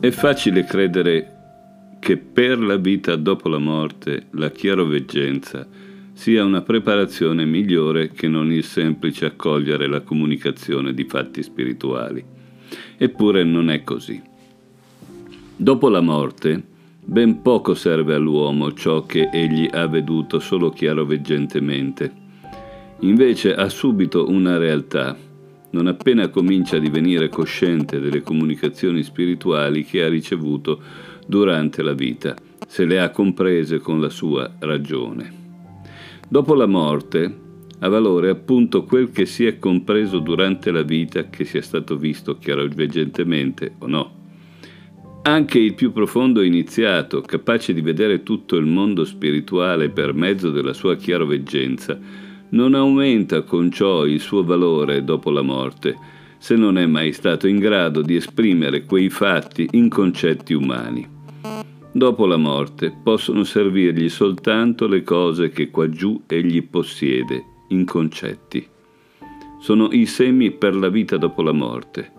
È facile credere che per la vita dopo la morte la chiaroveggenza sia una preparazione migliore che non il semplice accogliere la comunicazione di fatti spirituali. Eppure non è così. Dopo la morte, ben poco serve all'uomo ciò che egli ha veduto solo chiaroveggentemente. Invece ha subito una realtà, non appena comincia a divenire cosciente delle comunicazioni spirituali che ha ricevuto durante la vita, se le ha comprese con la sua ragione. Dopo la morte ha valore appunto quel che si è compreso durante la vita che sia stato visto chiaroveggentemente o no. Anche il più profondo iniziato, capace di vedere tutto il mondo spirituale per mezzo della sua chiaroveggenza, non aumenta con ciò il suo valore dopo la morte, se non è mai stato in grado di esprimere quei fatti in concetti umani. Dopo la morte possono servirgli soltanto le cose che qua giù egli possiede, in concetti. Sono i semi per la vita dopo la morte.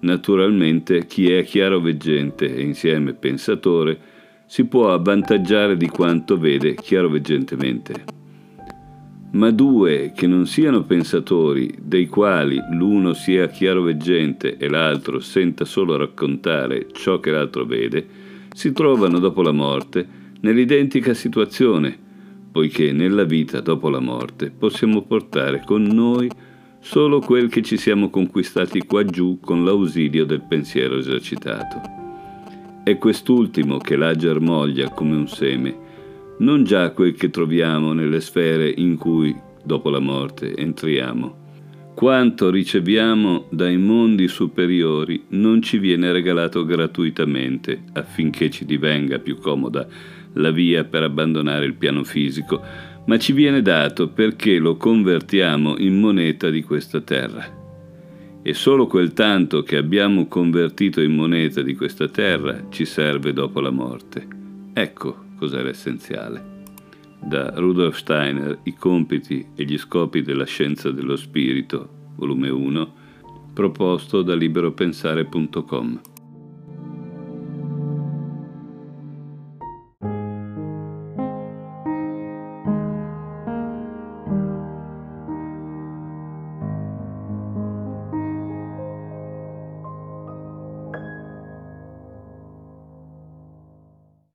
Naturalmente chi è chiaroveggente e insieme pensatore si può avvantaggiare di quanto vede chiaroveggentemente. Ma due che non siano pensatori, dei quali l'uno sia chiaroveggente e l'altro senta solo raccontare ciò che l'altro vede, si trovano dopo la morte nell'identica situazione, poiché nella vita dopo la morte possiamo portare con noi solo quel che ci siamo conquistati qua giù con l'ausilio del pensiero esercitato. È quest'ultimo che la germoglia come un seme, non già quel che troviamo nelle sfere in cui, dopo la morte, entriamo quanto riceviamo dai mondi superiori non ci viene regalato gratuitamente affinché ci divenga più comoda la via per abbandonare il piano fisico, ma ci viene dato perché lo convertiamo in moneta di questa terra. E solo quel tanto che abbiamo convertito in moneta di questa terra ci serve dopo la morte. Ecco cos'è l'essenziale da Rudolf Steiner I compiti e gli scopi della scienza dello spirito, volume 1, proposto da liberopensare.com.